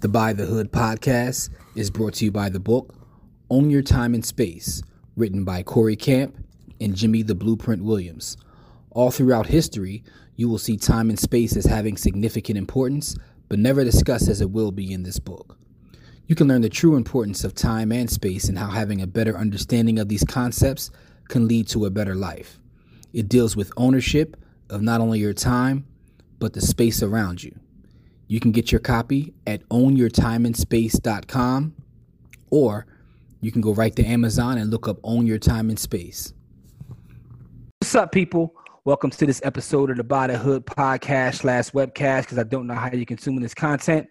The Buy the Hood podcast is brought to you by the book Own Your Time and Space, written by Corey Camp and Jimmy the Blueprint Williams. All throughout history, you will see time and space as having significant importance, but never discussed as it will be in this book. You can learn the true importance of time and space and how having a better understanding of these concepts can lead to a better life. It deals with ownership of not only your time, but the space around you. You can get your copy at ownyourtimeandspace.com or you can go right to Amazon and look up Own Your Time and Space. What's up, people? Welcome to this episode of the Buy the Hood podcast slash webcast because I don't know how you're consuming this content.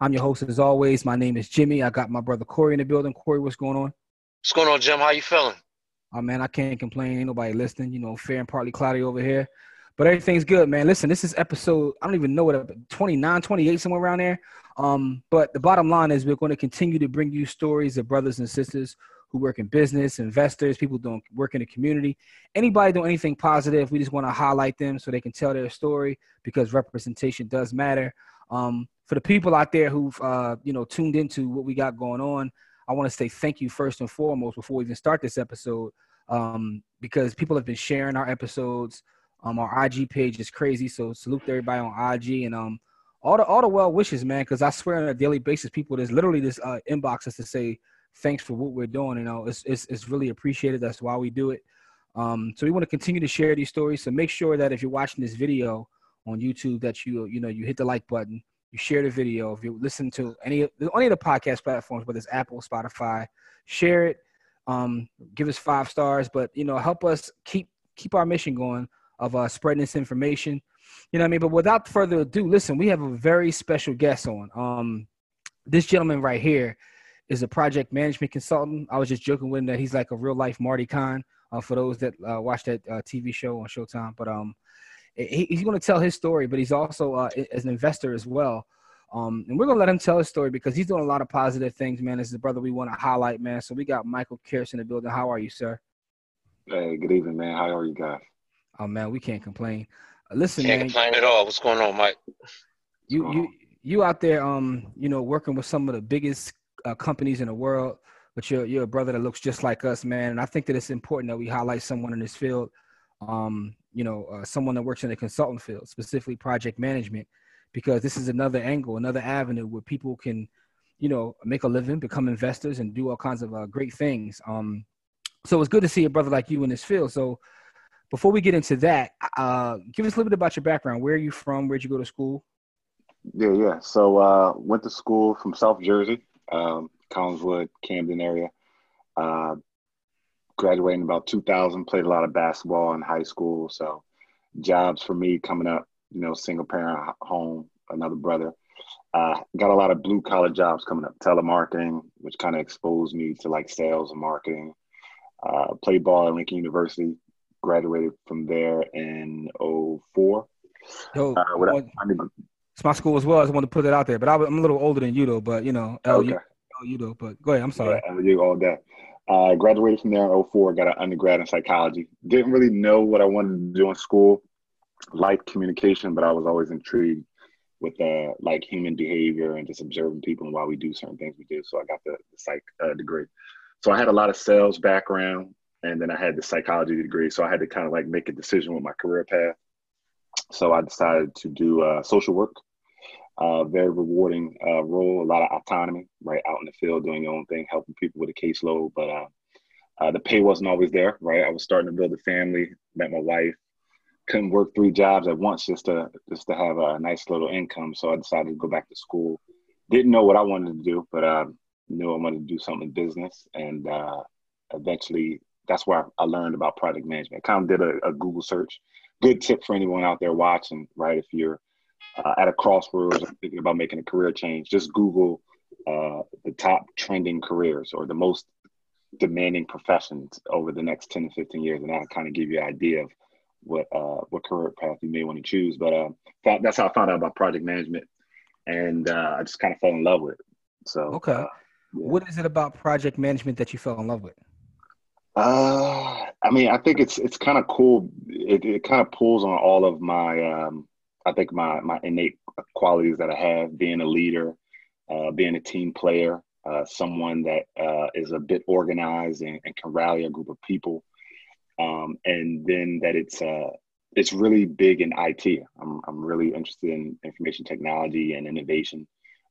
I'm your host as always. My name is Jimmy. I got my brother Corey in the building. Corey, what's going on? What's going on, Jim? How you feeling? Oh man, I can't complain. Ain't nobody listening. You know, fair and partly cloudy over here. But everything's good, man. Listen, this is episode, I don't even know what, 29, 28, somewhere around there. Um, but the bottom line is we're going to continue to bring you stories of brothers and sisters who work in business, investors, people doing work in the community. Anybody doing anything positive, we just want to highlight them so they can tell their story because representation does matter. Um, for the people out there who've uh, you know tuned into what we got going on, I want to say thank you first and foremost before we even start this episode um, because people have been sharing our episodes. Um, our IG page is crazy, so salute to everybody on IG and um, all the all the well wishes, man. Because I swear on a daily basis, people there's literally this uh, inbox us to say thanks for what we're doing. You know, it's it's, it's really appreciated. That's why we do it. Um, so we want to continue to share these stories. So make sure that if you're watching this video on YouTube, that you you know you hit the like button, you share the video. If you listen to any any of the podcast platforms, whether it's Apple, Spotify, share it. Um, give us five stars, but you know help us keep keep our mission going of uh, spreading this information. You know what I mean? But without further ado, listen, we have a very special guest on. Um, this gentleman right here is a project management consultant. I was just joking with him that he's like a real life Marty Kaan. Uh, for those that uh, watch that uh, TV show on Showtime, but um, he, he's going to tell his story. But he's also uh, as an investor as well. Um, and we're gonna let him tell his story because he's doing a lot of positive things, man. This is the brother we want to highlight, man. So we got Michael Kearse in the building. How are you, sir? Hey, good evening, man. How are you guys? Oh man, we can't complain. Uh, listen, Can't man, complain at all. What's going on, Mike? you you you out there, um, you know, working with some of the biggest uh, companies in the world, but you're you're a brother that looks just like us, man. And I think that it's important that we highlight someone in this field, um, you know, uh, someone that works in the consultant field, specifically project management, because this is another angle, another avenue where people can, you know, make a living, become investors, and do all kinds of uh, great things. Um, so it's good to see a brother like you in this field. So before we get into that, uh, give us a little bit about your background. Where are you from? Where'd you go to school? Yeah, yeah. So uh, went to school from South Jersey, um, Collingswood, Camden area. Uh, graduated in about 2000. Played a lot of basketball in high school. So jobs for me coming up. You know, single parent home, another brother. Uh, got a lot of blue collar jobs coming up, telemarketing, which kind of exposed me to like sales and marketing. Uh, played ball at Lincoln University, graduated from there in 04. Yo, uh, what, I, mean, it's my school as well. I just want to put it out there, but I, am a little older than you though. But you know, LU, okay. LU though. But go ahead. I'm sorry. Yeah, LU all day. Uh, graduated from there in 04. Got an undergrad in psychology. Didn't really know what I wanted to do in school. Liked communication, but I was always intrigued with uh, like human behavior and just observing people and why we do certain things we do. So I got the, the psych uh, degree. So I had a lot of sales background, and then I had the psychology degree. So I had to kind of like make a decision with my career path. So I decided to do uh, social work. Uh, very rewarding uh, role, a lot of autonomy, right out in the field, doing your own thing, helping people with a caseload. But uh, uh, the pay wasn't always there, right? I was starting to build a family, met my wife, couldn't work three jobs at once just to just to have a nice little income. So I decided to go back to school. Didn't know what I wanted to do, but I knew I wanted to do something in business, and uh, eventually that's where I learned about project management. I kind of did a, a, Google search. Good tip for anyone out there watching, right? If you're uh, at a crossroads thinking about making a career change, just Google uh, the top trending careers or the most demanding professions over the next 10 to 15 years. And that'll kind of give you an idea of what uh, what career path you may want to choose. But uh, that's how I found out about project management. And uh, I just kind of fell in love with it. So, okay. Uh, yeah. What is it about project management that you fell in love with? Uh, I mean, I think it's it's kind of cool. It, it kind of pulls on all of my, um, I think my my innate qualities that I have, being a leader, uh, being a team player, uh, someone that uh, is a bit organized and, and, can rally a group of people, um, and then that it's uh, it's really big in IT. I'm I'm really interested in information technology and innovation,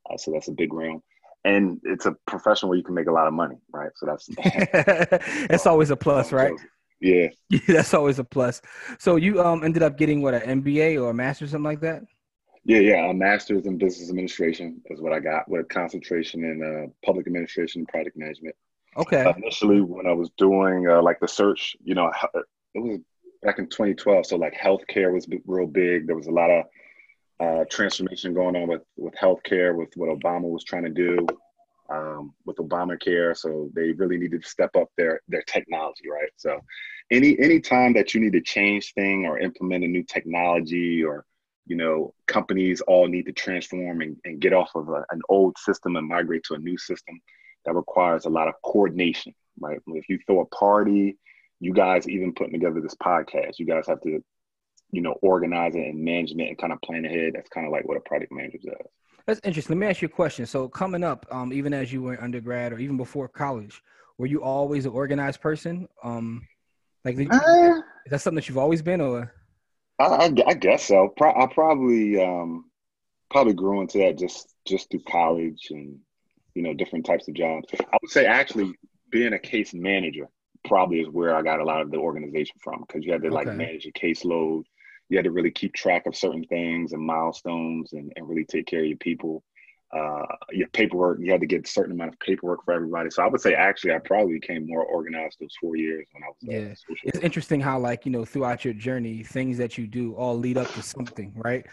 uh, so that's a big realm. And it's a profession where you can make a lot of money, right? So that's that's always a plus, right? Yeah, that's always a plus. So you um ended up getting what an MBA or a master, something like that. Yeah, yeah, a master's in business administration is what I got with a concentration in uh, public administration and project management. Okay. Uh, initially, when I was doing uh, like the search, you know, it was back in 2012. So like healthcare was real big. There was a lot of uh, transformation going on with with healthcare, with what Obama was trying to do um, with Obamacare. So they really needed to step up their their technology, right? So any any time that you need to change thing or implement a new technology or you know companies all need to transform and, and get off of a, an old system and migrate to a new system that requires a lot of coordination right if you throw a party you guys even putting together this podcast you guys have to you know organizing it and management and kind of plan ahead that's kind of like what a project manager does that's interesting let me ask you a question so coming up um, even as you were undergrad or even before college were you always an organized person um like uh, is that something that you've always been or I, I, guess so. Pro- I probably um, probably grew into that just just through college and you know different types of jobs. I would say actually being a case manager probably is where I got a lot of the organization from because you had to like okay. manage a caseload. You had to really keep track of certain things and milestones and, and really take care of your people uh, your paperwork. You had to get a certain amount of paperwork for everybody. So I would say actually, I probably became more organized those four years when I was. Uh, yeah, it's interesting how like you know throughout your journey, things that you do all lead up to something, right?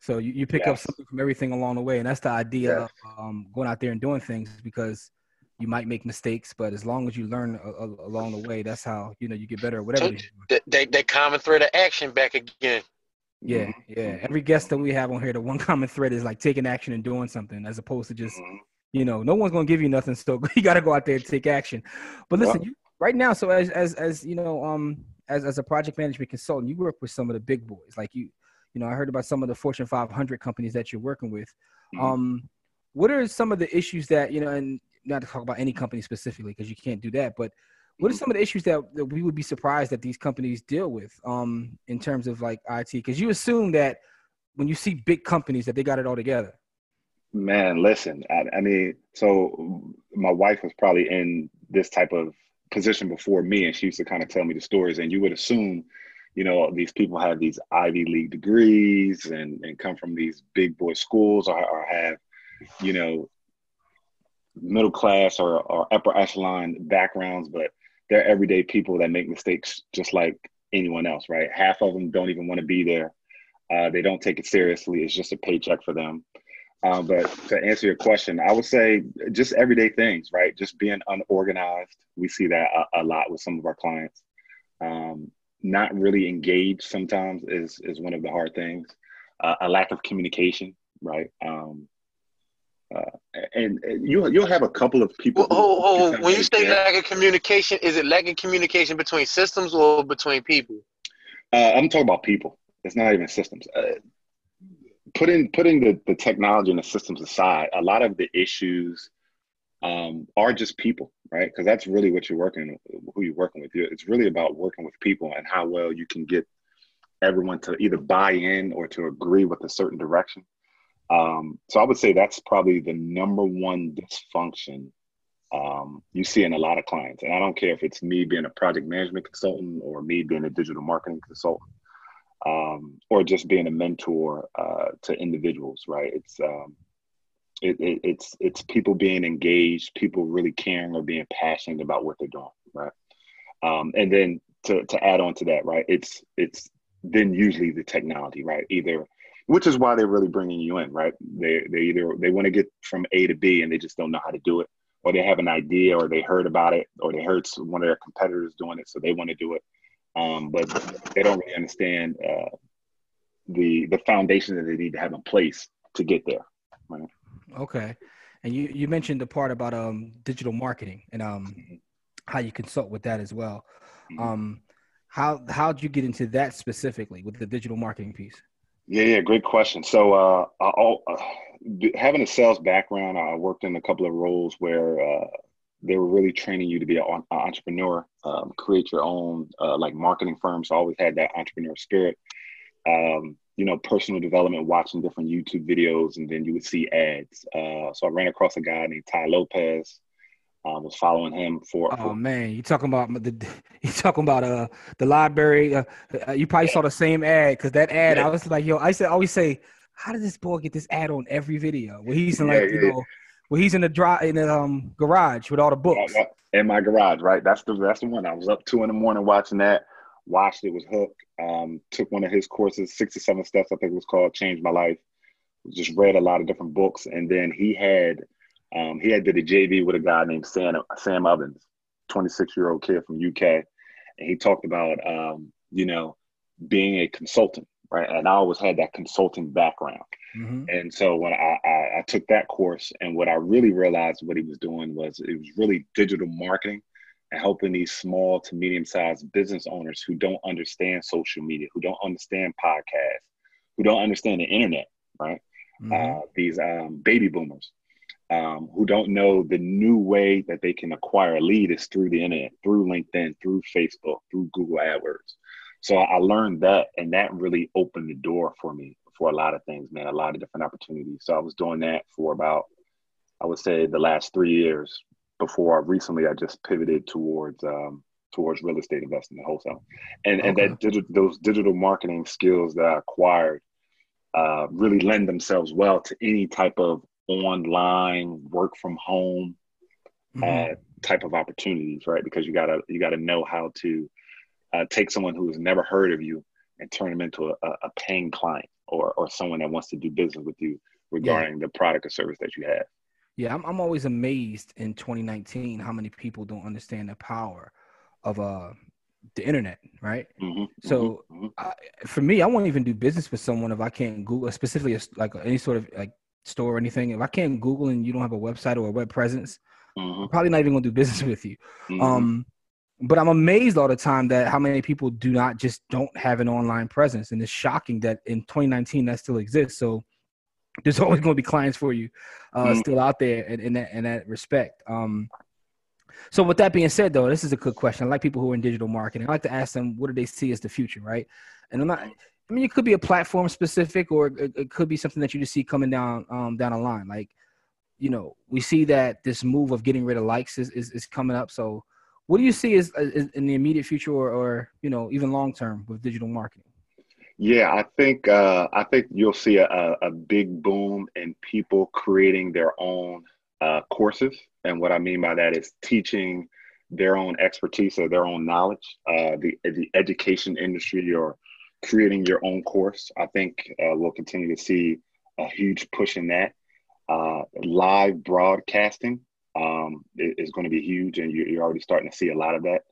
So you, you pick yes. up something from everything along the way, and that's the idea yes. of um, going out there and doing things because you might make mistakes, but as long as you learn a, a, along the way, that's how you know you get better or whatever. So they, they common thread of action back again. Yeah, mm-hmm. yeah. Every guest that we have on here, the one common thread is like taking action and doing something, as opposed to just, mm-hmm. you know, no one's gonna give you nothing, so you got to go out there and take action. But listen, well, you, right now, so as as as you know, um, as as a project management consultant, you work with some of the big boys, like you, you know, I heard about some of the Fortune 500 companies that you're working with. Mm-hmm. Um, what are some of the issues that you know, and not to talk about any company specifically because you can't do that, but what are mm-hmm. some of the issues that, that we would be surprised that these companies deal with um, in terms of like IT? Because you assume that when you see big companies that they got it all together. Man, listen, I, I mean, so my wife was probably in this type of position before me, and she used to kind of tell me the stories, and you would assume, you know, these people have these Ivy League degrees and, and come from these big boy schools or, or have, you know, middle class or, or upper echelon backgrounds, but they're everyday people that make mistakes just like anyone else, right? Half of them don't even want to be there. Uh, they don't take it seriously. It's just a paycheck for them. Um, but to answer your question, I would say just everyday things, right? Just being unorganized. We see that a, a lot with some of our clients. Um, not really engaged sometimes is is one of the hard things. Uh, a lack of communication, right? Um, uh, and, and you you'll have a couple of people. Oh, oh, when you say lack of communication, is it lack of communication between systems or between people? Uh, I'm talking about people. It's not even systems. Uh, putting putting the, the technology and the systems aside, a lot of the issues um, are just people, right? Because that's really what you're working, who you're working with. It's really about working with people and how well you can get everyone to either buy in or to agree with a certain direction. Um, so I would say that's probably the number one dysfunction um, you see in a lot of clients. And I don't care if it's me being a project management consultant or me being a digital marketing consultant um, or just being a mentor uh, to individuals, right? It's um, it, it, it's it's people being engaged, people really caring or being passionate about what they're doing, right? Um, and then to, to add on to that, right? It's it's then usually the technology, right? Either which is why they're really bringing you in, right? They they either they want to get from A to B and they just don't know how to do it, or they have an idea, or they heard about it, or they heard one of their competitors doing it, so they want to do it, um, but they don't really understand uh, the the foundation that they need to have in place to get there. Right? Okay, and you you mentioned the part about um digital marketing and um mm-hmm. how you consult with that as well. Mm-hmm. Um, how how did you get into that specifically with the digital marketing piece? Yeah, yeah, great question. So, uh, I'll, uh, having a sales background, I worked in a couple of roles where uh, they were really training you to be an entrepreneur, um, create your own uh, like marketing firms. So I always had that entrepreneur spirit. Um, you know, personal development, watching different YouTube videos, and then you would see ads. Uh, so I ran across a guy named Tai Lopez. I was following him for. Oh for, man, you talking about the? You talking about uh the library? Uh, uh you probably yeah. saw the same ad because that ad. Yeah. I was like, yo, I said always say, how did this boy get this ad on every video? Where he's in like yeah, you know, where he's in the dry in the um garage with all the books. In my garage, right? That's the that's the one. I was up two in the morning watching that. Watched it, was hooked. Um, took one of his courses, sixty-seven steps, I think it was called, changed my life. Just read a lot of different books, and then he had um, he had did a JV with a guy named Sam Sam Ovens, 26 year old kid from UK, and he talked about um, you know being a consultant, right? And I always had that consulting background, mm-hmm. and so when I, I, I took that course, and what I really realized what he was doing was it was really digital marketing and helping these small to medium sized business owners who don't understand social media, who don't understand podcasts, who don't understand the internet, right? Mm-hmm. Uh, these um, baby boomers um, who don't know the new way that they can acquire a lead is through the internet, through LinkedIn, through Facebook, through Google AdWords. So I learned that, and that really opened the door for me for a lot of things, man, a lot of different opportunities. So I was doing that for about, I would say, the last three years before recently I just pivoted towards um, towards real estate investing and wholesale, and okay. and that digi- those digital marketing skills that I acquired uh, really lend themselves well to any type of online work from home mm-hmm. uh, type of opportunities, right? Because you gotta you gotta know how to uh, take someone who has never heard of you and turn them into a, a paying client or or someone that wants to do business with you regarding yeah. the product or service that you have. Yeah, I'm I'm always amazed in 2019 how many people don't understand the power of uh the internet, right? Mm-hmm, so mm-hmm. I, for me, I won't even do business with someone if I can't Google specifically like any sort of like store or anything, if I can't Google and you don't have a website or a web presence, mm-hmm. I'm probably not even gonna do business with you. Mm-hmm. Um, but I'm amazed all the time that how many people do not just don't have an online presence, and it's shocking that in 2019 that still exists. So there's always going to be clients for you uh, mm-hmm. still out there in, in, that in that respect. Um, so with that being said, though, this is a good question. I like people who are in digital marketing. I like to ask them, what do they see as the future, right? And I'm not I mean, it could be a platform specific, or it, it could be something that you just see coming down um, down the line. Like, you know, we see that this move of getting rid of likes is is, is coming up. So, what do you see is, as in the immediate future, or, or you know, even long term with digital marketing? Yeah, I think uh, I think you'll see a, a big boom in people creating their own uh, courses, and what I mean by that is teaching their own expertise or their own knowledge. Uh, the the education industry or creating your own course. I think uh, we'll continue to see a huge push in that. Uh, live broadcasting um, is, going to be huge, and you're, already starting to see a lot of that,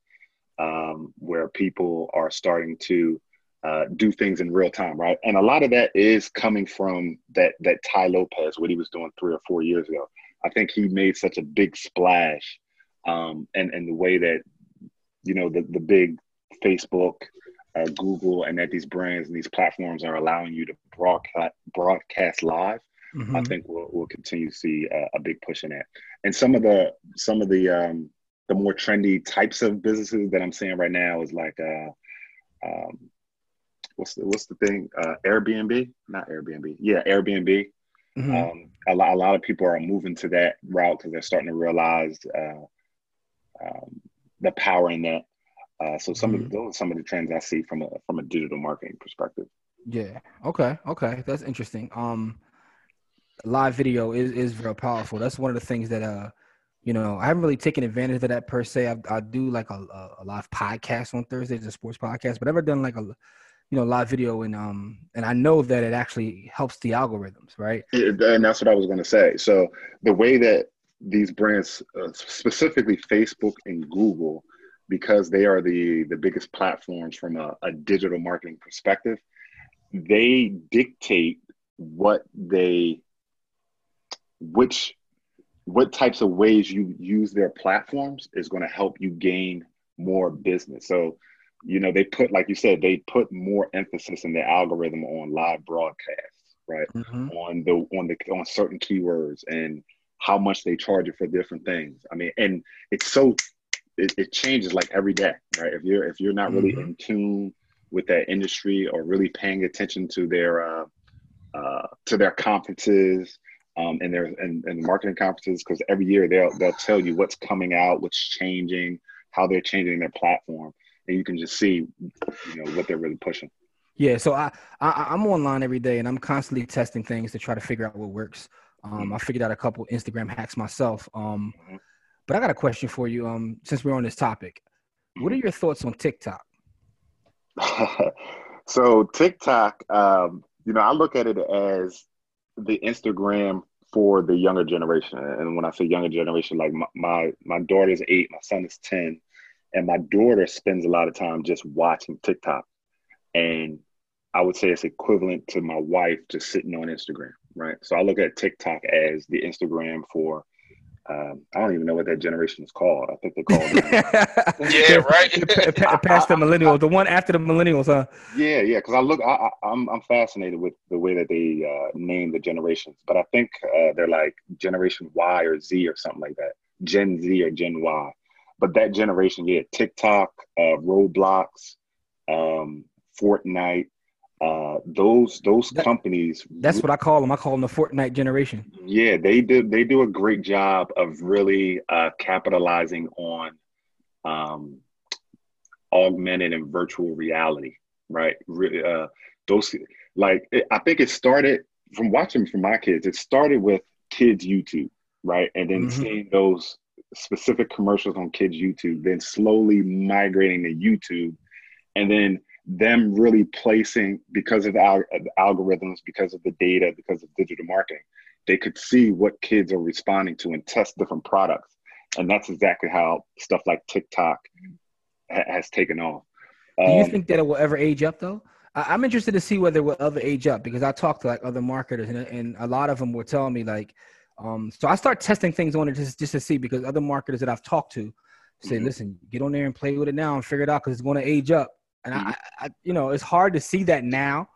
um, where people are starting to uh, do things in real time, right? And a lot of that is coming from that that Tai Lopez, what he was doing three or four years ago. I think he made such a big splash, um, and and the way that you know the the big Facebook uh, Google and that these brands and these platforms are allowing you to broadcast broadcast live, mm-hmm. I think we'll, we'll continue to see a, a, big push in that. And some of the some of the um, the more trendy types of businesses that I'm seeing right now is like uh, um, what's the what's the thing? Uh, Airbnb, not Airbnb. Yeah, Airbnb. Mm-hmm. Um, a, lot, a lot of people are moving to that route because they're starting to realize uh, um, the power in that. Uh, so some mm-hmm. of the, those are some of the trends I see from a from a digital marketing perspective. Yeah. Okay. Okay. That's interesting. Um, live video is is very powerful. That's one of the things that uh, you know, I haven't really taken advantage of that per se. I, I do like a, a live podcast on Thursdays, a sports podcast, but I've never done like a you know live video and um and I know that it actually helps the algorithms, right? And that's what I was going to say. So the way that these brands, uh, specifically Facebook and Google, because they are the the biggest platforms from a, a digital marketing perspective they dictate what they which what types of ways you use their platforms is going to help you gain more business so you know they put like you said they put more emphasis in the algorithm on live broadcasts right? Mhm. On the on the on certain keywords and how much they charge you for different things. I mean, and it's so it, it changes like every day, right? If you're if you're not really Mhm. in tune with that industry or really paying attention to their uh, uh, to their conferences um, and their and, and marketing conferences, because every year they'll they'll tell you what's coming out, what's changing, how they're changing their platform, and you can just see, you know, what they're really pushing. Yeah, so I, I I'm online every day and I'm constantly testing things to try to figure out what works. Um, I figured out a couple Instagram hacks myself. Um, Mhm. But I got a question for you. Um, since we're on this topic, what are your thoughts on TikTok? so TikTok, um, you know, I look at it as the Instagram for the younger generation. And when I say younger generation, like my my, my daughter's eight, my son is ten, and my daughter spends a lot of time just watching TikTok. And I would say it's equivalent to my wife just sitting on Instagram, right? So I look at TikTok as the Instagram for. Um, I don't even know what that generation is called. I think they call it. Yeah, right. Pa- pa- Past the millennials, the one after the millennials, huh? Yeah, yeah, because I look, I, I, I'm I'm fascinated with the way that they uh, name the generations, but I think uh, they're like Generation Y or Z or something like that, Gen Z or Gen Y. But that generation, yeah, TikTok, uh, Roblox, um, Fortnite, uh, those those That- companies. That's what I call them. I call them the Fortnite generation. Yeah, they do. They do a great job of really uh, capitalizing on um, augmented and virtual reality. Right. Really, uh, those like it, I think it started from watching from my kids. It started with kids YouTube, right, and then Mhm. seeing those specific commercials on kids YouTube, then slowly migrating to YouTube, and then them really placing because of the, algorithms, because of the data, because of digital marketing, they could see what kids are responding to and test different products. And that's exactly how stuff like TikTok ha- has taken off. Do you Um, think that it will ever age up though? I- I'm interested to see whether it will ever age up because I talked to like other marketers and, and a lot of them were telling me like, um, so I start testing things on it just, just to see because other marketers that I've talked to say, Mhm. listen, get on there and play with it now and figure it out because it's going to age up. And Mm-hmm. I, I, you know, it's hard to see that now.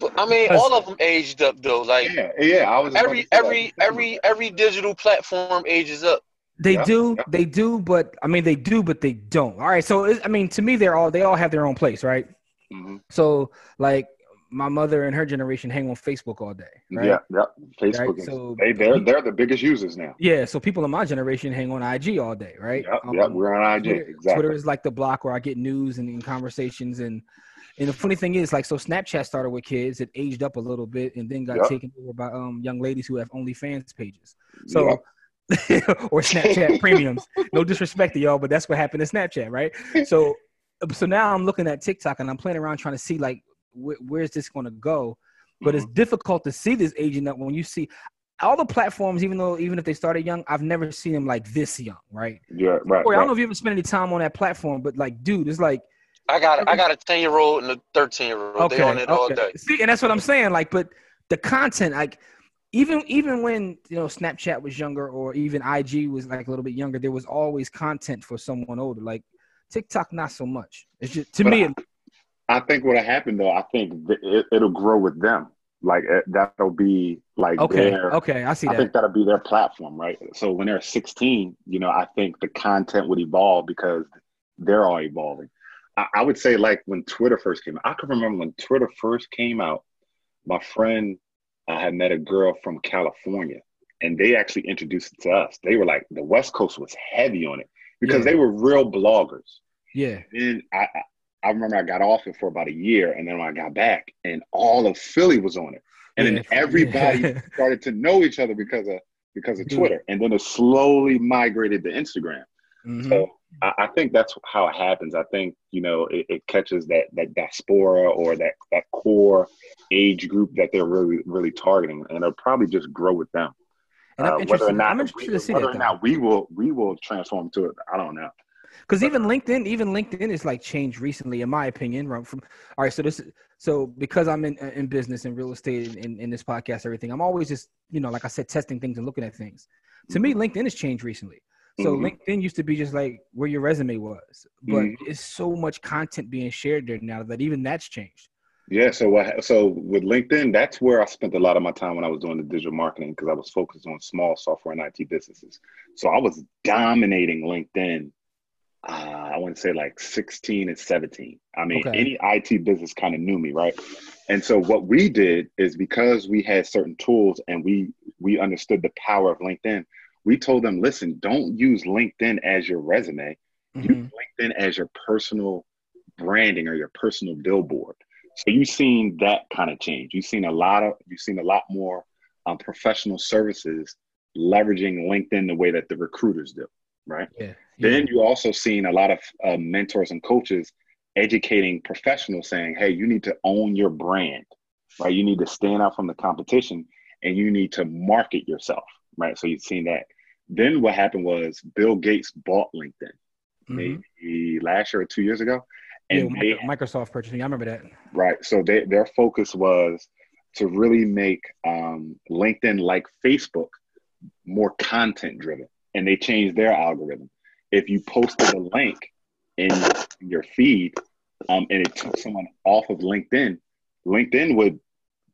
But, I mean, all of them aged up though. Like yeah, yeah. I was every about to say every that. every every digital platform ages up. They Yeah, do, yeah. they do, but I mean, they do, but they don't. All right, so it, I mean, to me, they're all they all have their own place, right? Mhm. So like my mother and her generation hang on Facebook all day, right? Yeah, yeah. Facebook Right, is so- they they're they're the biggest users now. Yeah, so people in my generation hang on IG all day, right? Yeah, yeah. Um, We're on IG. Twitter, exactly. Twitter is like the block where I get news and, and conversations and and the funny thing is like so Snapchat started with kids, it aged up a little bit and then got Yep. taken over by um young ladies who have OnlyFans pages. So or Snapchat premiums. No disrespect to y'all, but that's what happened to Snapchat, right? So so now I'm looking at TikTok and I'm playing around trying to see like wh- where's this going to go but it's Mhm. difficult to see this aging up when you see all the platforms, even though even if they started young, I've never seen them like this young, right? yeah, right. Corey, I don't know if you ever spent any time on that platform, but like, dude, it's like I got I got a ten year old and a thirteen year old. okay, They on it all day. See, and that's what I'm saying. Like, but the content, like, even even when you know Snapchat was younger, or even IG was like a little bit younger, there was always content for someone older. Like TikTok, not so much. It's just to But me, I- it- I think what'll happen though, I think th- it, it'll grow with them. Like it, that'll be like okay, their. okay, I see I think that'll be their platform, right? So when they're 16, you know, I think the content would evolve because they're all evolving. I, I would say like when Twitter first came out, I can remember when Twitter first came out, my friend I had met a girl from California and they actually introduced it to us. They were like, the West Coast was heavy on it because Yeah. they were real bloggers. yeah, Then I, I remember I got off it for about a year, and then when I got back, and all of Philly was on it, and Yeah. then everybody Yeah. started to know each other because of because of Twitter, and then it slowly migrated to Instagram. Mhm. So I, I think that's how it happens. I think you know it, it catches that that diaspora or that that core age group that they're really really targeting, and it'll probably just grow with them. and I'm Uh, whether interested. or not I'm interested to see whether that. or not we will we will transform to it, I don't know. Because even LinkedIn, even LinkedIn is like changed recently, in my opinion. Right from all right, so this, so because I'm in in business and real estate in, in this podcast, everything, I'm always just you know, like I said, testing things and looking at things. To me, LinkedIn has changed recently. So Mhm. LinkedIn used to be just like where your resume was, but Mhm. it's so much content being shared there now that even that's changed. Yeah, so what? So with LinkedIn, that's where I spent a lot of my time when I was doing the digital marketing because I was focused on small software and IT businesses. So I was dominating LinkedIn. Uh, I want to say like 16 and 17. I mean, Okay. any IT business kind of knew me, right? And so what we did is because we had certain tools and we we understood the power of LinkedIn, we told them, listen, don't use LinkedIn as your resume Mhm. use LinkedIn as your personal branding or your personal billboard. So you've seen that kind of change. You've seen a lot of you've seen a lot more um, professional services leveraging LinkedIn the way that the recruiters do, right? Yeah. Then you also seen a lot of uh, mentors and coaches educating professionals saying, "Hey, you need to own your brand, right? You need to stand out from the competition, and you need to market yourself, right?" So you've seen that. Then what happened was Bill Gates bought LinkedIn Mhm. maybe last year or two years ago, Yeah, and they Mic- Microsoft purchasing. I remember that. right. So they, their focus was to really make um, LinkedIn like Facebook more content driven, and they changed their algorithm. If you posted a link in your feed, um, and it took someone off of LinkedIn, LinkedIn would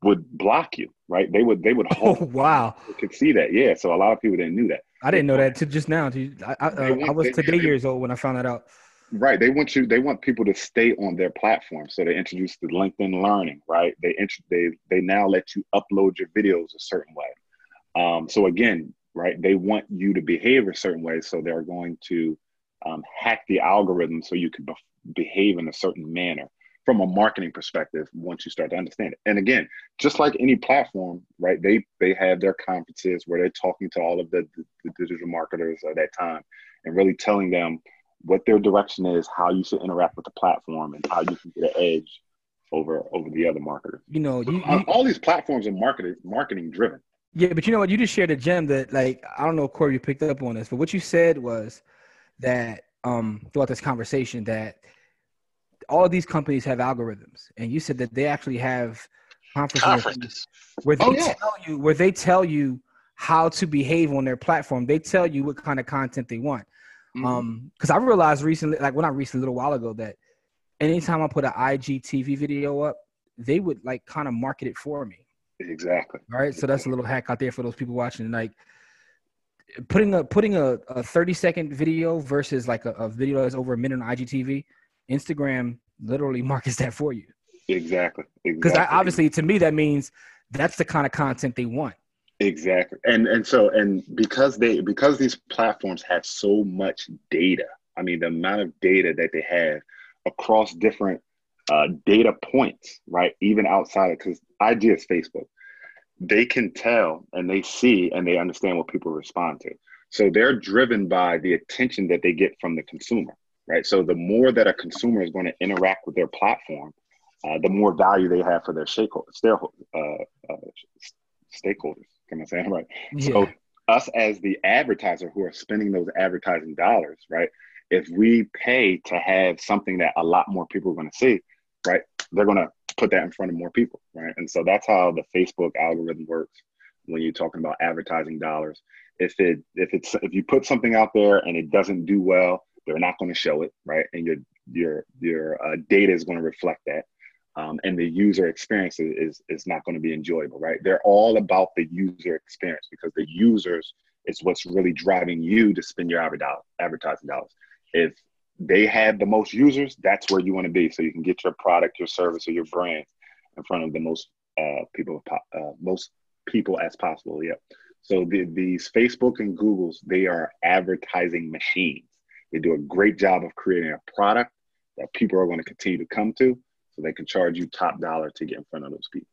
would block you, right? They would they would Oh hold. wow! You could see that, yeah. So a lot of people didn't knew that. I didn't know that till just now. I, I, uh, want- I was today years old when I found that out. Right. They want you. They want people to stay on their platform. So they introduced the LinkedIn Learning. Right. They int- they they now let you upload your videos a certain way. Um, so again, right, they want you to behave a certain way. So they're going to um, hack the algorithm so you can be- behave in a certain manner from a marketing perspective. Once you start to understand it, and again, just like any platform, right, they they have their conferences where they're talking to all of the, the, the digital marketers at that time and really telling them what their direction is, how you should interact with the platform, and how you can get an edge over over the other marketers. You know, you, all, you all these platforms are marketing marketing driven. Yeah, but you know what? You just shared a gem that, like, I don't know, Corey, you picked up on this, but what you said was that um throughout this conversation that all of these companies have algorithms, and you said that they actually have conferences Conferences. where they Oh, yeah. tell you where they tell you how to behave on their platform. They tell you what kind of content they want. Mm-hmm. Um, because I realized recently, like when I recently, a little while ago, that anytime I put an IGTV video up, they would like kind of market it for me. Exactly. All right, so that's a little hack out there for those people watching. Like putting a putting a, a thirty second video versus like a, a video that's over a minute on IGTV, Instagram literally markets that for you. Exactly. Because exactly. obviously, to me, that means that's the kind of content they want. Exactly. And and so and because they because these platforms have so much data, I mean the amount of data that they have across different uh, data points, right? Even outside of because IG is Facebook, they can tell and they see and they understand what people respond to. So they're driven by the attention that they get from the consumer, right? So the more that a consumer is going to interact with their platform, uh, the more value they have for their stakeholders. Uh, uh, stakeholders. Am I saying it right? Yeah. So us as the advertiser who are spending those advertising dollars, right? If we pay to have something that a lot more people are going to see, right? They're going to put that in front of more people, right? And so that's how the Facebook algorithm works when you're talking about advertising dollars. If it if it's if you put something out there and it doesn't do well, they're not going to show it, right? And your your your uh, data is going to reflect that. Um, and the user experience is, is, not going to be enjoyable, right? They're all about the user experience because the users is what's really driving you to spend your advertising dollars. If they have the most users, that's where you want to be, so you can get your product, your service, or your brand in front of the most uh, people, uh, most people as possible. Yep. So the, these Facebook and Googles, they are advertising machines. They do a great job of creating a product that people are going to continue to come to so they can charge you top dollar to get in front of those people.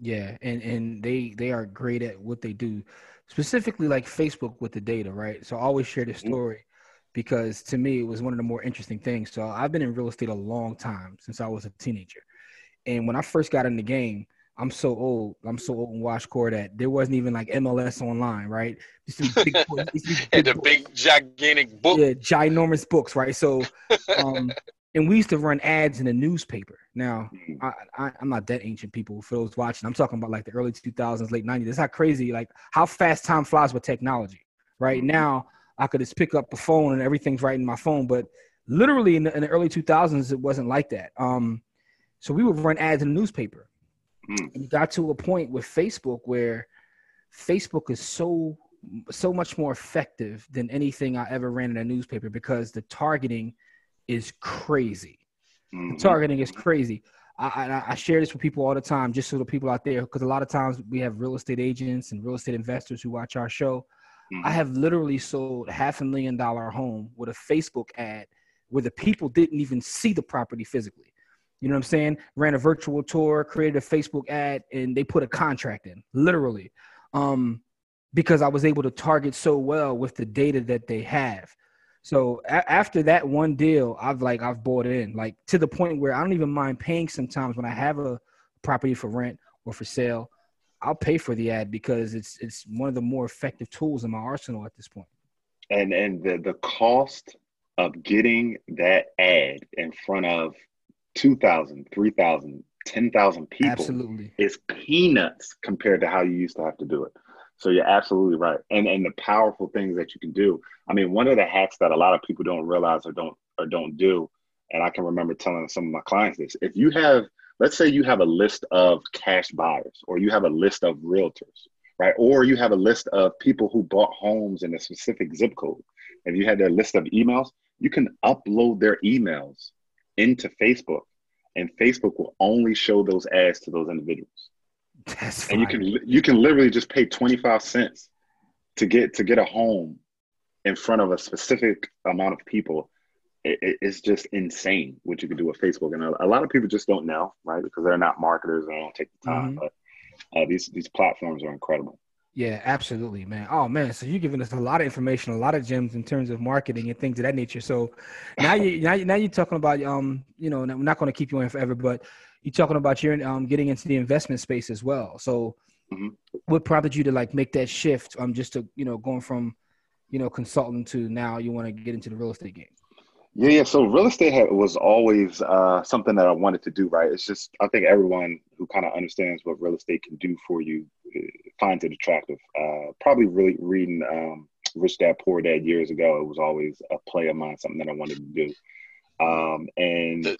Yeah, and and they they are great at what they do, specifically like Facebook with the data, right? So I always share this story because to me it was one of the more interesting things. So I've been in real estate a long time since I was a teenager, and when I first got in the game, I'm so old. I'm so old and wash core that there wasn't even like MLS online, right? Be big, be And the big gigantic book. yeah, ginormous books, right? So, um, and we used to run ads in the newspaper. Now, I, I, I'm not that ancient, people. For those watching, I'm talking about like the early 2000s, late 90s. That's how crazy, like how fast time flies with technology. Right Mhm. now, I could just pick up the phone and everything's right in my phone, but literally in the, in the early 2000s, it wasn't like that. Um, So we would run ads in the newspaper. Mm. And got to a point with Facebook where Facebook is so so much more effective than anything I ever ran in a newspaper because the targeting is crazy. Mhm. Targeting is crazy. I, I, I share this with people all the time, just so the people out there, because a lot of times we have real estate agents and real estate investors who watch our show. Mhm. I have literally sold half a million dollar home with a Facebook ad where the people didn't even see the property physically. You know what I'm saying? Ran a virtual tour, created a Facebook ad, and they put a contract in, literally. Um, because I was able to target so well with the data that they have. So a- after that one deal, I've like I've bought in like to the point where I don't even mind paying sometimes when I have a property for rent or for sale. I'll pay for the ad because it's it's one of the more effective tools in my arsenal at this point. and and the the cost of getting that ad in front of 2000 3000 10,000 people Absolutely. is peanuts compared to how you used to have to do it so you're absolutely right and and the powerful things that you can do i mean one of the hacks that a lot of people don't realize or don't or don't do and i can remember telling some of my clients this if you have let's say you have a list of cash buyers or you have a list of realtors right? Or you have a list of people who bought homes in a specific zip code. If you had their list of emails you can upload their emails into facebook and facebook will only show those ads to those individuals. That's and you can you can literally just pay 25 cents to get to get a home in front of a specific amount of people it, it- it's just insane what you can do with facebook and a, a lot of people just don't know right because they're not marketers and they don't take the time Mhm. but uh, these these platforms are incredible Yeah, absolutely, man. Oh man, so you're giving us a lot of information, a lot of gems in terms of marketing and things of that nature. So now you now you, now you're talking about um, you know, we're not going to keep you in forever, but you're talking about your um getting into the investment space as well. So Mhm. what prompted you to like make that shift um just to, you know, going from, you know, consultant to now you want to get into the real estate game? Yeah, yeah. So real estate had, was always uh, something that I wanted to do. Right. It's just I think everyone who kind of understands what real estate can do for you uh, finds it attractive. Uh, probably really reading um, Rich Dad Poor Dad years ago. It was always a play of mine, something that I wanted to do. Um, and The-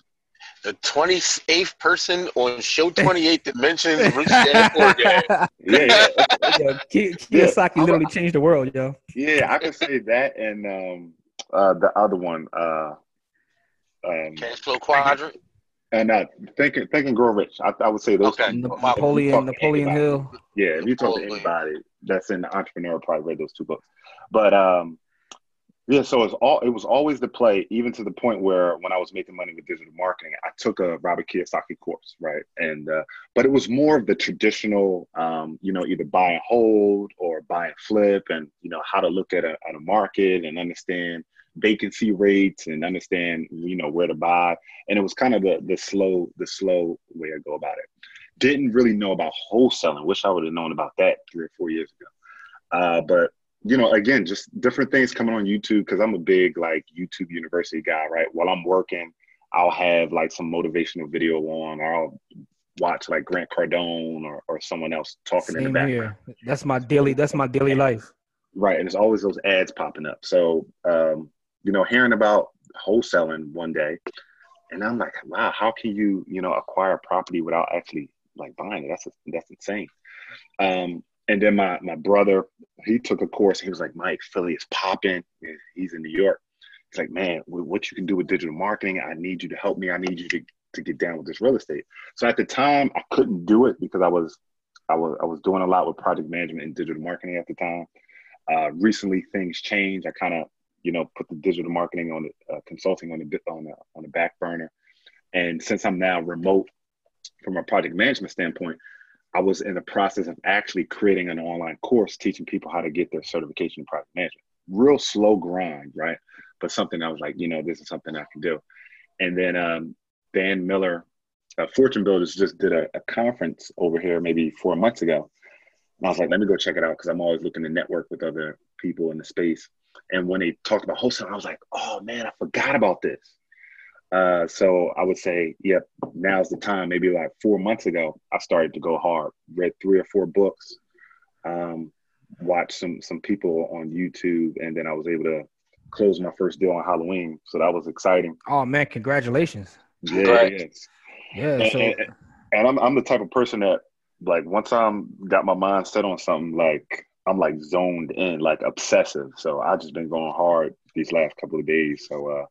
The 28th person on show 28 that mentions Rich Dad Poor Dad. yeah, yeah, yo, Ki- Yeah. Kiyosaki literally changed the world, yo. yeah. I can say that and um, uh, the other one. Uh, um, Cash Flow Quadrant. and uh, Think and Think and Grow Rich. I, I would say those. Okay. two. Napoleon, Napoleon anybody. Hill. Yeah, if you talk to anybody that's in the entrepreneur, probably read those two books. But um, yeah, so it's all it was always the play, even to the point where when I was making money with digital marketing, I took a Robert Kiyosaki course, right? And uh, but it was more of the traditional, um, you know, either buy and hold or buy and flip, and you know how to look at a, at a market and understand vacancy rates and understand you know where to buy and it was kind of the the slow the slow way I go about it didn't really know about wholesaling. Wish I would have known about that three or four years ago. Uh, but you know, again, just different things coming on YouTube because I'm a big like YouTube University guy. Right, while I'm working, I'll have like some motivational video on, or I'll watch like Grant Cardone or, or someone else talking in the background. here. That's my daily. That's my daily life. Right, and there's always those ads popping up. So, um, you know, hearing about wholesaling one day, and I'm like, wow, how can you, you know, acquire property without actually like buying it? That's that's insane. Um, and then my my brother, he took a course. He was like, Mike, Philly is popping. He's in New York. He's like, man, what you can do with digital marketing, I need you to help me. I need you to to get down with this real estate. So at the time, I couldn't do it because I was I was I was doing a lot with project management and digital marketing at the time. Uh, recently, things changed. I kind of, you know, put the digital marketing on the uh, consulting on the on the on the back burner. And since I'm now remote from a project management standpoint, I was in the process of actually creating an online course teaching people how to get their certification in project management. Real slow grind, right? But something I was like, you know, this is something I can do. And then um, Than Merrill, uh, Fortune Builders, just did a, a conference over here maybe four months ago. And I was like, let me go check it out because I'm always looking to network with other people in the space. And when they talked about wholesaling, I was like, oh man, I forgot about this. Uh, so I would say, yep, now's the time. Maybe like four months ago, I started to go hard. Read three or four books, um, watched some some people on YouTube, and then I was able to close my first deal on Halloween. So that was exciting. Oh man, congratulations. Yeah, Congrats. yes. Yeah. So and, and, and I'm I'm the type of person that like once I'm got my mind set on something, like I'm like zoned in, like obsessive. So I just been going hard these last couple of days. So uh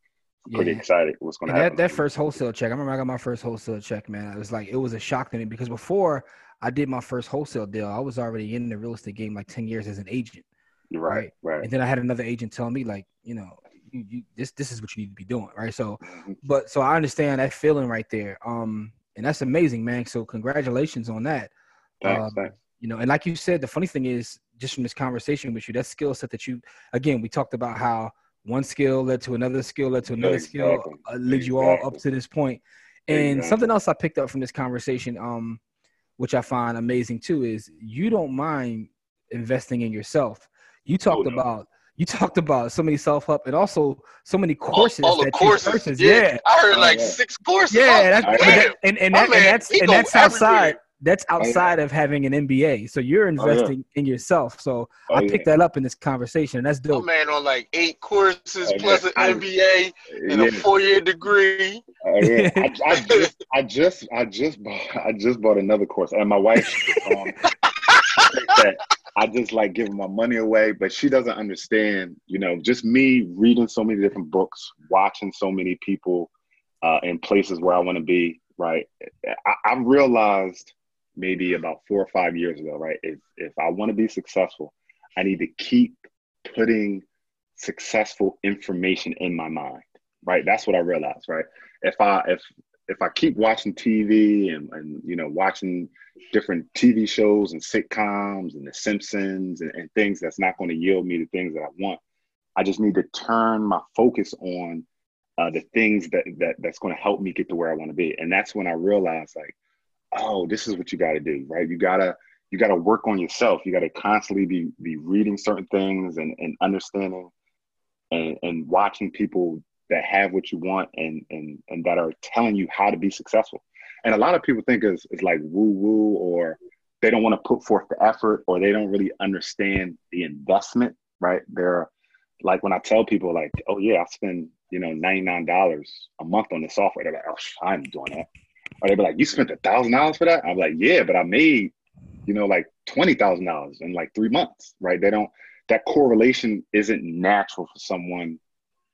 I'm pretty Yeah. excited what's gonna And happen. that, that first wholesale check, I remember I got my first wholesale check, man. It was like it was a shock to me because before I did my first wholesale deal, I was already in the real estate game like 10 years as an agent. You're right, right. And then I had another agent tell me, like, you know, you, you this this is what you need to be doing, right? So Mhm. but so I understand that feeling right there. Um and that's amazing, man. So congratulations on that. Thanks, um, thanks. You know, and like you said, the funny thing is just from this conversation with you, that skill set that you again, we talked about how one skill led to another skill, led to another skill, uh, led you all up to this point. And Exactly. something else I picked up from this conversation, um, which I find amazing too, is you don't mind investing in yourself. You talked no. about you talked about so many self help and also so many courses all, all the that courses. you purchased. Yeah. Yeah, I heard Oh, like yeah. six courses. yeah, I that's, like, that- and and, that, and that's and that's outside. everywhere. That's Oh, yeah. outside of having an MBA. So you're yeah. investing in yourself. So Oh, I yeah. picked that up in this conversation, that's My dope. man on like eight courses Oh, yeah. plus an I- MBA and a four year degree. Uh, yeah. I, I just, I just, I just bought, I just bought another course, and my wife, um, that I just like giving my money away, but she doesn't understand. You know, just me reading so many different books, watching so many people uh, in places where I want to be. Right, I, I realized maybe about four or five years ago. Right, if if I want to be successful, I need to keep putting successful information in my mind. Right, that's what I realized. Right, if I if if I keep watching TV and, and you know watching different TV shows and sitcoms and The Simpsons and, and things that's not going to yield me the things that I want, I just need to turn my focus on uh, the things that, that that's going to help me get to where I want to be. And that's when I realized like, oh, this is what you got to do, right? You gotta you gotta work on yourself. You got to constantly be be reading certain things and, and understanding and, and watching people that have what you want and and and that are telling you how to be successful. And a lot of people think is is like woo woo or they don't want to put forth the effort or they don't really understand the investment, right? They're like when I tell people like, oh yeah, I spend, you know, $99 a month on this software. They're like, oh, I'm doing that. Or they'd be like, you spent a thousand dollars for that? I'm like, yeah, but I made, you know, like $20,000 in like three months, right? They don't, that correlation isn't natural for someone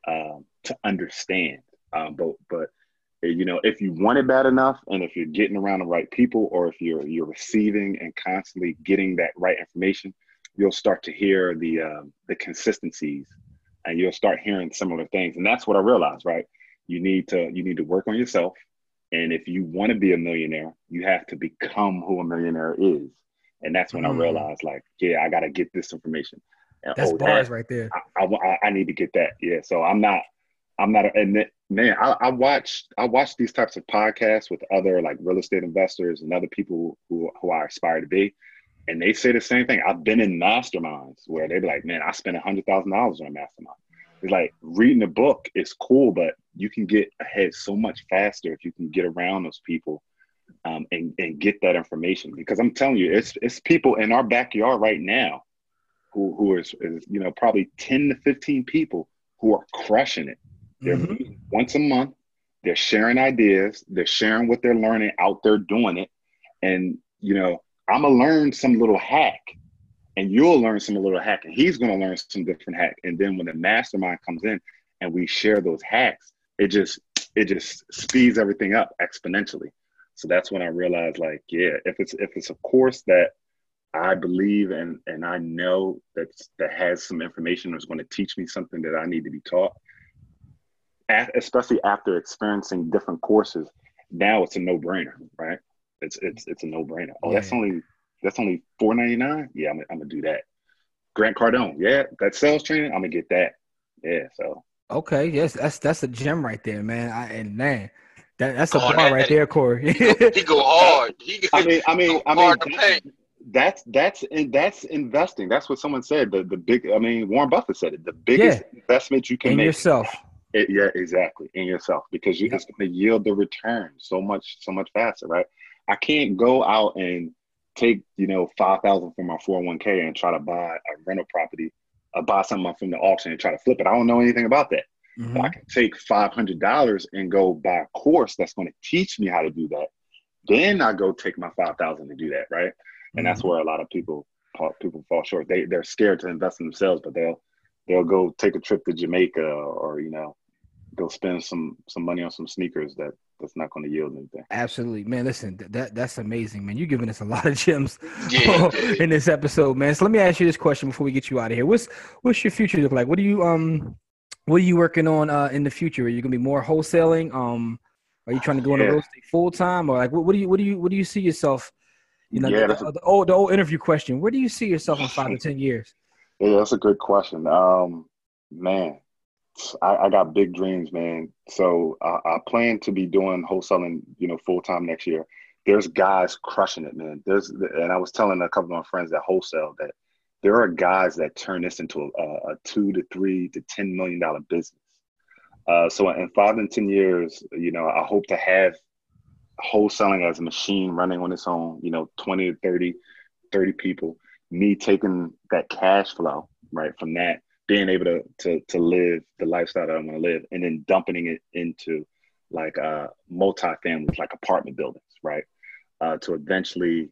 um, to understand. Um, but, but you know if you want it bad enough and if you're getting around the right people or if you're you're receiving and constantly getting that right information you'll start to hear the um, the consistencies and you'll start hearing similar things and that's what i realized right you need to you need to work on yourself and if you want to be a millionaire you have to become who a millionaire is and that's when Mm. i realized like yeah i got to get this information and, That's oh, that- bars right there. I, I, I need to get that. Yeah. So I'm not, I'm not, and man, I, I watch, I watch these types of podcasts with other like real estate investors and other people who, who I aspire to be. And they say the same thing. I've been in masterminds where they be like, man, I spent a hundred thousand dollars on a mastermind. It's like reading a book is cool, but you can get ahead so much faster if you can get around those people um, and, and get that information. Because I'm telling you, it's, it's people in our backyard right now who who is, is you know probably 10 to 15 people who are crushing it. They're Mhm. meeting once a month. They're sharing ideas. They're sharing what they're learning out there doing it. And you know i'm gonna learn some little hack and you'll learn some little hack and he's gonna learn some different hack and then when the mastermind comes in and we share those hacks it just it just speeds everything up exponentially so that's when i realized like yeah if it's if it's a course that I believe and and I know that that has some information that's going to teach me something that I need to be taught. Especially after experiencing different courses, now it's a no brainer, right? It's it's it's a no brainer. Oh, that's only that's only four ninety nine. Yeah, I'm, I'm gonna do that. Grant Cardone, yeah, that sales training, I'm gonna get that. Yeah, so Okay, yes, that's that's a gem right there, man. I, and man, that that's a Oh, bar that- right there, Corey. He go hard. He go, I mean, I mean, I mean, hard that's that's in, that's investing. That's what someone said. The the big. I mean, Warren Buffett said it. The biggest investment you can in make. yourself. It, yeah, exactly. In yourself, because you, Yep. it's going to yield the return so much, so much faster, right? I can't go out and take, you know, five thousand from my four hundred one k and try to buy a rental property, uh, buy something from the auction and try to flip it. I don't know anything about that. Mm-hmm. I can take five hundred dollars and go buy a course that's going to teach me how to do that. Then I go take my five thousand to do that, right? And mm-hmm. that's where a lot of people people fall short. They they're scared to invest in themselves, but they'll they'll go take a trip to Jamaica or you know go spend some some money on some sneakers that that's not going to yield anything. Absolutely, man. Listen, that that's amazing, man. You're giving us a lot of gems yeah. in this episode, man. So let me ask you this question before we get you out of here. What's what's your future look like? What do you um what are you working on uh, in the future? Are you gonna be more wholesaling? Um, are you trying to go into real estate full time, or like what, what do you what do you what do you see yourself? You know, yeah, the, the, the, old the old interview question. Where do you see yourself in five to ten years? Yeah, that's a good question. Um, man, I, I got big dreams, man. So I, I plan to be doing wholesaling, you know, full time next year. There's guys crushing it, man. There's, and I was telling a couple of my friends that wholesale that there are guys that turn this into a, a two to three to ten million dollar business. Uh, so in five and ten years, you know, I hope to have wholesaling as a machine running on its own. You know, twenty to 30, 30 people. Me taking that cash flow right from that being able to to to live the lifestyle that I want to live, and then dumping it into like uh multi-families, like apartment buildings, right? Uh, to eventually,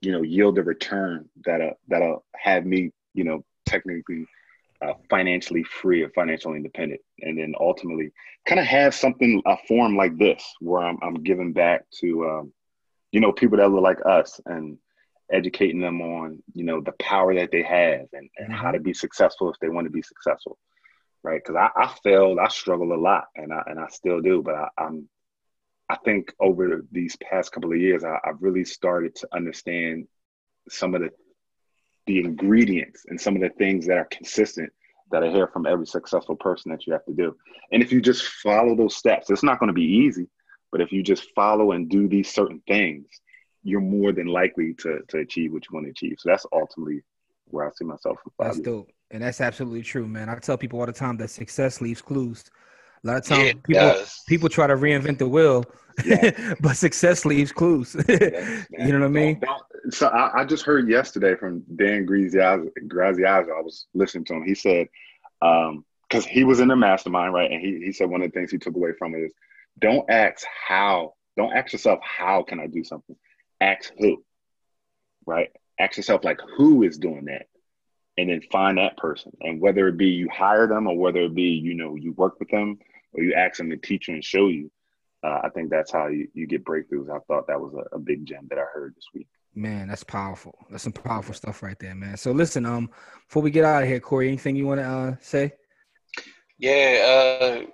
you know, yield a return that uh that'll have me, you know, technically uh, financially free or financially independent, and then ultimately kind of have something a form like this where I'm I'm giving back to um, you know people that look like us and educating them on you know the power that they have and, and how mm-hmm. to be successful if they want to be successful right because I, I failed i struggled a lot and i and i still do but I, i'm i think over these past couple of years I, i've really started to understand some of the the ingredients and some of the things that are consistent that I hear from every successful person that you have to do. And if you just follow those steps, it's not going to be easy, but if you just follow and do these certain things, you're more than likely to to achieve what you want to achieve. So that's ultimately where I see myself. that's years. dope, and that's absolutely true, man. I tell people all the time that success leaves clues. A lot of times, yeah, people people try to reinvent the wheel, yeah. but success leaves clues. you know what I mean? So I, I, just heard yesterday from Dan Graziazo. Graziazo I was listening to him. He said, because um, he was in the mastermind, right? And he he said one of the things he took away from it is, don't ask how, don't ask yourself how can I do something ask who, right? Ask yourself like who is doing that, and then find that person. And whether it be you hire them or whether it be you know you work with them or you ask them to teach you and show you. Uh, I think that's how you, you get breakthroughs. I thought that was a, a big gem that I heard this week. Man, that's powerful. That's some powerful stuff right there, man. So listen, um, before we get out of here, Corey, anything you want to uh, say? Yeah, uh,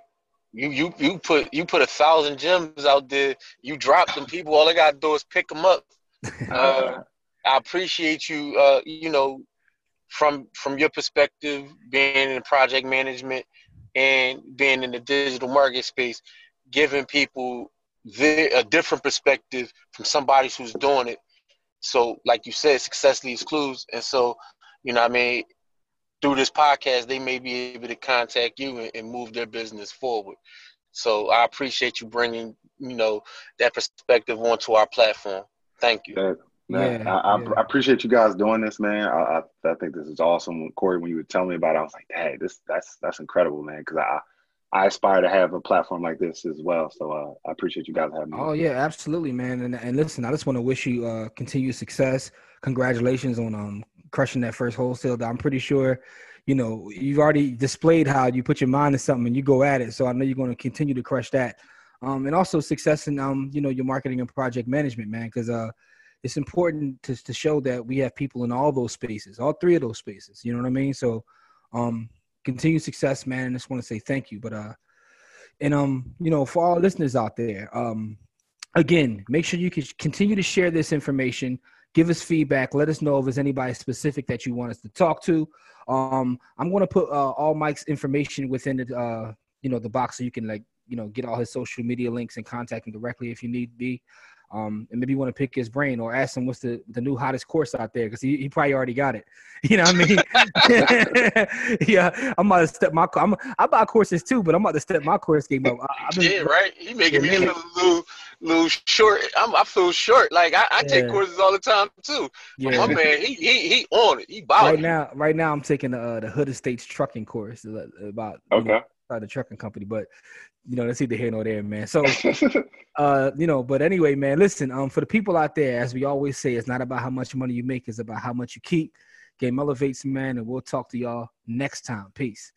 you you you put you put a thousand gems out there. You drop them people. All I gotta do is pick them up. Uh, I appreciate you. Uh, you know, from from your perspective, being in project management and being in the digital market space, giving people the, a different perspective from somebody who's doing it. So, like you said, success leaves clues, and so you know, I mean, through this podcast, they may be able to contact you and, and move their business forward. So I appreciate you bringing, you know, that perspective onto our platform. Thank you. That, man, yeah, I, yeah. I, appreciate you guys doing this, man. I, I, I think this is awesome. Corey, when you were telling me about it, I was like, hey, this that's that's incredible, man. Because I I aspire to have a platform like this as well. So uh, I appreciate you guys having me. Oh yeah, absolutely, man. And and listen, I just want to wish you uh, continued success. Congratulations on um crushing that first wholesale. That I'm pretty sure, you know, you've already displayed how you put your mind to something and you go at it. So I know you're going to continue to crush that. Um, and also success in um, you know, your marketing and project management, man, because uh, it's important to to show that we have people in all those spaces, all three of those spaces. You know what I mean? So, um, continued success, man. And I just want to say thank you. But uh, and um, you know, for all listeners out there, um, again, make sure you can continue to share this information give us feedback. Let us know if there's anybody specific that you want us to talk to. Um, I'm going to put uh, all Mike's information within the, uh, you know, the box so you can like, you know, get all his social media links and contact him directly if you need be. Um, and maybe you want to pick his brain or ask him what's the, the new hottest course out there because he, he probably already got it. You know what I mean? yeah, I'm about to step my I'm I buy courses too, but I'm about to step my course game up. I, been, yeah, right. He making yeah, me feel a little little short. I'm, I feel short. Like I, I take courses all the time too. Yeah. my man, he, he he on it. He bought right now. Right now, I'm taking the uh, the Hood Estates trucking course about okay. Know, started a trucking company, but you know, that's either here nor there, man. So, uh, you know, but anyway, man, listen, um, for the people out there, as we always say, it's not about how much money you make, it's about how much you keep. Game elevates, man, and we'll talk to y'all next time. Peace.